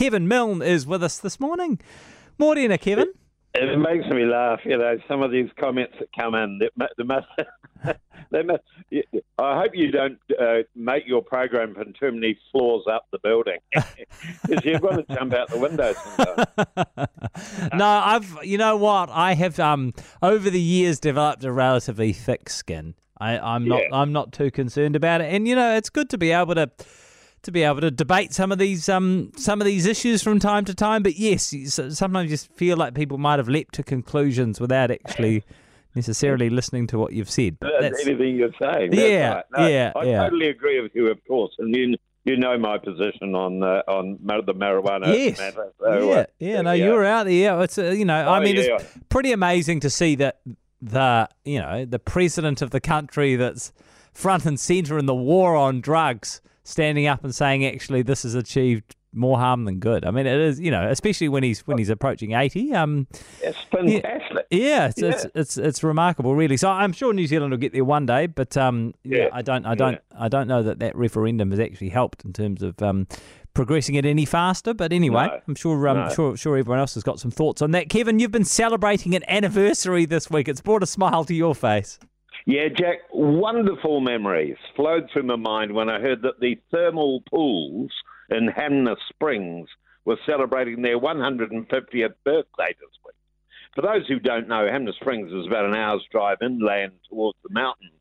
Kevin Milne is with us this morning. Morning, Kevin. It makes me laugh, you know, some of these comments that come in. They, they must, they must, I hope you don't uh, make your program from too many floors up the building because you've got to jump out the window sometimes. no, I've, you know what? I have, um, over the years, developed a relatively thick skin. I, I'm not, Yeah. I'm not too concerned about it, and you know, it's good to be able to to be able to debate some of these um some of these issues from time to time. But yes, sometimes you just feel like people might have leapt to conclusions without actually necessarily listening to what you've said. But That's anything you're saying. That's Yeah, right. No, yeah, I yeah. totally agree with you, of course, and you you know my position on uh, on the marijuana yes, matter. So, yeah, uh, yeah. No, you're out there. Yeah, it's uh, you know, I Oh, mean, yeah. it's pretty amazing to see that the you know the president of the country that's front and center in the war on drugs standing up and saying actually this has achieved more harm than good. I mean, it is you know, especially when he's when he's approaching eighty. Um, It's fantastic. yeah, it's, It's, Yeah. it's it's remarkable, really. So I'm sure New Zealand will get there one day, but um, yeah, Yeah. I don't, I don't, I don't know that that referendum has actually helped in terms of um, progressing it any faster. But anyway, No. I'm sure, um, No. sure, sure, everyone else has got some thoughts on that. Kevin, you've been celebrating an anniversary this week. It's brought a smile to your face. Yeah, Jack, wonderful memories flowed through my mind when I heard that the thermal pools in Hanmer Springs were celebrating their 150th birthday this week. For those who don't know, Hanmer Springs is about an hour's drive inland towards the mountains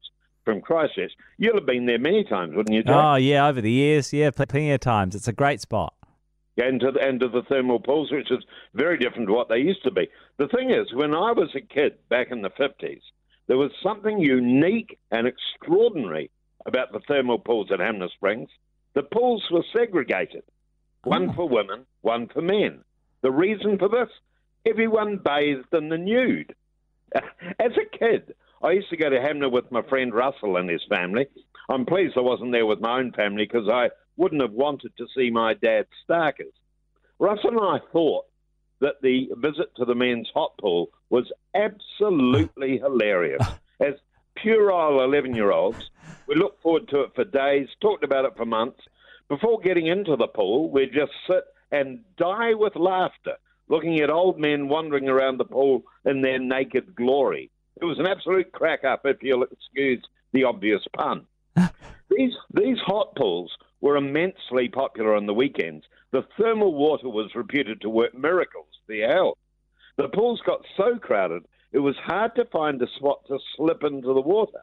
from Christchurch. You'll have been there many times, wouldn't you, Jack? Oh yeah, over the years, yeah, plenty of times. It's a great spot. and to the end of the thermal pools, which is very different to what they used to be. The thing is, when I was a kid back in the 50s, there was something unique and extraordinary about the thermal pools at Hanmer Springs. The pools were segregated one Oh. for women, one for men. The reason for this? Everyone bathed in the nude. As a kid, I used to go to Hanmer with my friend Russell and his family. I'm pleased I wasn't there with my own family because I wouldn't have wanted to see my dad's starkers. Russell and I thought that the visit to the men's hot pool was absolutely hilarious. As puerile 11 year olds, we looked forward to it for days, talked about it for months. Before getting into the pool, we'd just sit and die with laughter, looking at old men wandering around the pool in their naked glory. It was an absolute crack up, if you'll excuse the obvious pun. These these hot pools were immensely popular on the weekends. The thermal water was reputed to work miracles the your. The pools got so crowded it was hard to find a spot to slip into the water.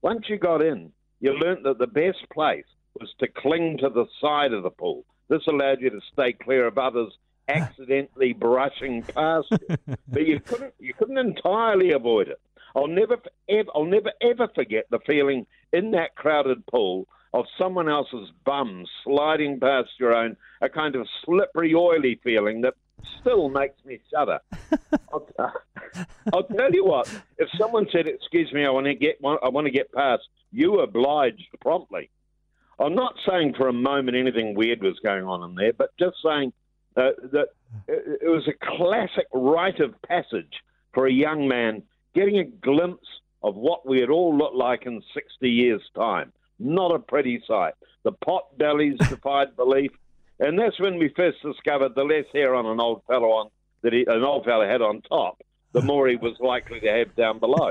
Once you got in, you learnt that the best place was to cling to the side of the pool. This allowed you to stay clear of others accidentally brushing past you. but you couldn't you couldn't entirely avoid it. I'll never ever I'll never ever forget the feeling in that crowded pool of someone else's bum sliding past your own, a kind of slippery, oily feeling that still makes me shudder. I'll, I'll tell you what: if someone said, "Excuse me, I want to get I want to get past," you obliged promptly. I'm not saying for a moment anything weird was going on in there, but just saying uh, that it, it was a classic rite of passage for a young man getting a glimpse of what we'd all look like in 60 years' time. Not a pretty sight. The pot bellies defied belief, and that's when we first discovered the less hair on an old fellow on that he, an old fellow had on top, the more he was likely to have down below.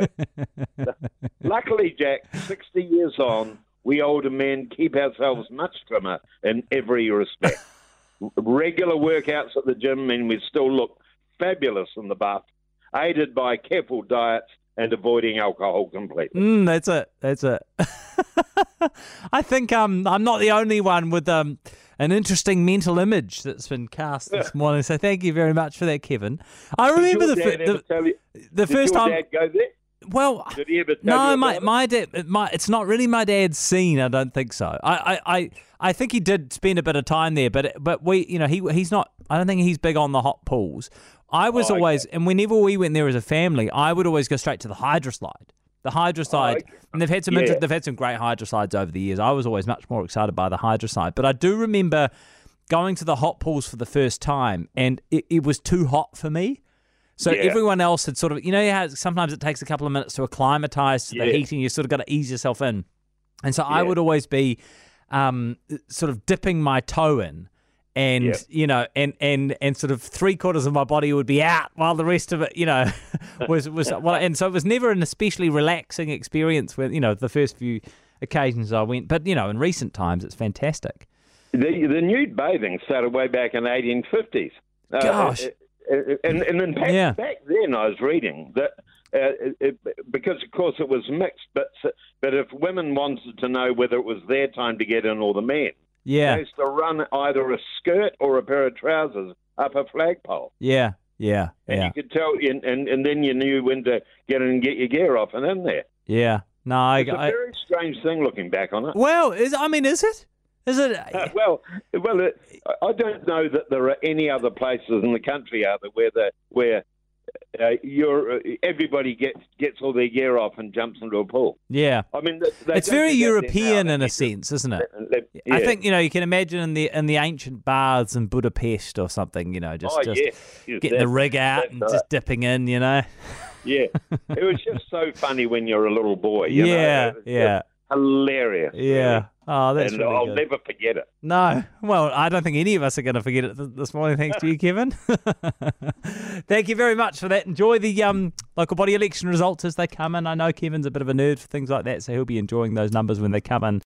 Luckily, Jack, 60 years on, we older men keep ourselves much trimmer in every respect. Regular workouts at the gym mean we still look fabulous in the bath, aided by careful diets and avoiding alcohol completely. Mm, that's it. That's it. I think um, I'm not the only one with um, an interesting mental image that's been cast this morning. So thank you very much for that, Kevin. I remember Did the, ever the tell you, the did first your time. dad go there? Well, Did he ever tell no, my my dad, my it's not really my dad's scene. I don't think so. I, I, I, I think he did spend a bit of time there, but but we, you know, he he's not. I don't think he's big on the hot pools. I was Oh, okay. always, and whenever we went there as a family, I would always go straight to the hydroslide. The hydroslide, Oh, okay. and they've had some Yeah. inter- they've had some great hydroslides over the years. I was always much more excited by the hydroslide, but I do remember going to the hot pools for the first time, and it, it was too hot for me. So Yeah. everyone else had sort of, you know, how sometimes it takes a couple of minutes to acclimatize to the Yeah. heat, and you sort of got to ease yourself in. And so I would always be um, sort of dipping my toe in and Yeah. you know, and and and sort of three quarters of my body would be out, while the rest of it, you know, was was well, and so it was never an especially relaxing experience. With you know, the first few occasions I went, but you know, in recent times, it's fantastic. The, the nude bathing started way back in the 1850s. Uh, Gosh. uh, uh, and, and in fact, Yeah. back then I was reading that uh, it, because, of course, it was mixed, but but if women wanted to know whether it was their time to get in or the men, Yeah, to run either a skirt or a pair of trousers up a flagpole. yeah, yeah, And yeah, you could tell, and, and, and then you knew when to get in and get your gear off and in there. yeah. No, I, It's a I very strange thing looking back on it. well, is I mean, is it? Is it? Uh, well, well, it, I don't know that there are any other places in the country are there where the where uh, you're uh, everybody gets gets all their gear off and jumps into a pool. yeah. I mean, they- they It's very do that there European in a sense, isn't it? they- I think you know you can imagine in the in the ancient baths in Budapest or something. You know, just Oh, just yeah. Getting the rig out and right. just dipping in. You know. Yeah, it was just so funny when you're a little boy. You know? yeah, Yeah, hilarious. yeah. Oh, that's and really I'll good. never forget it. No, well, I don't think any of us are going to forget it th- this morning. Thanks to you, Kevin. Thank you very much for that. Enjoy the um, local body election results as they come in. I know Kevin's a bit of a nerd for things like that, so he'll be enjoying those numbers when they come in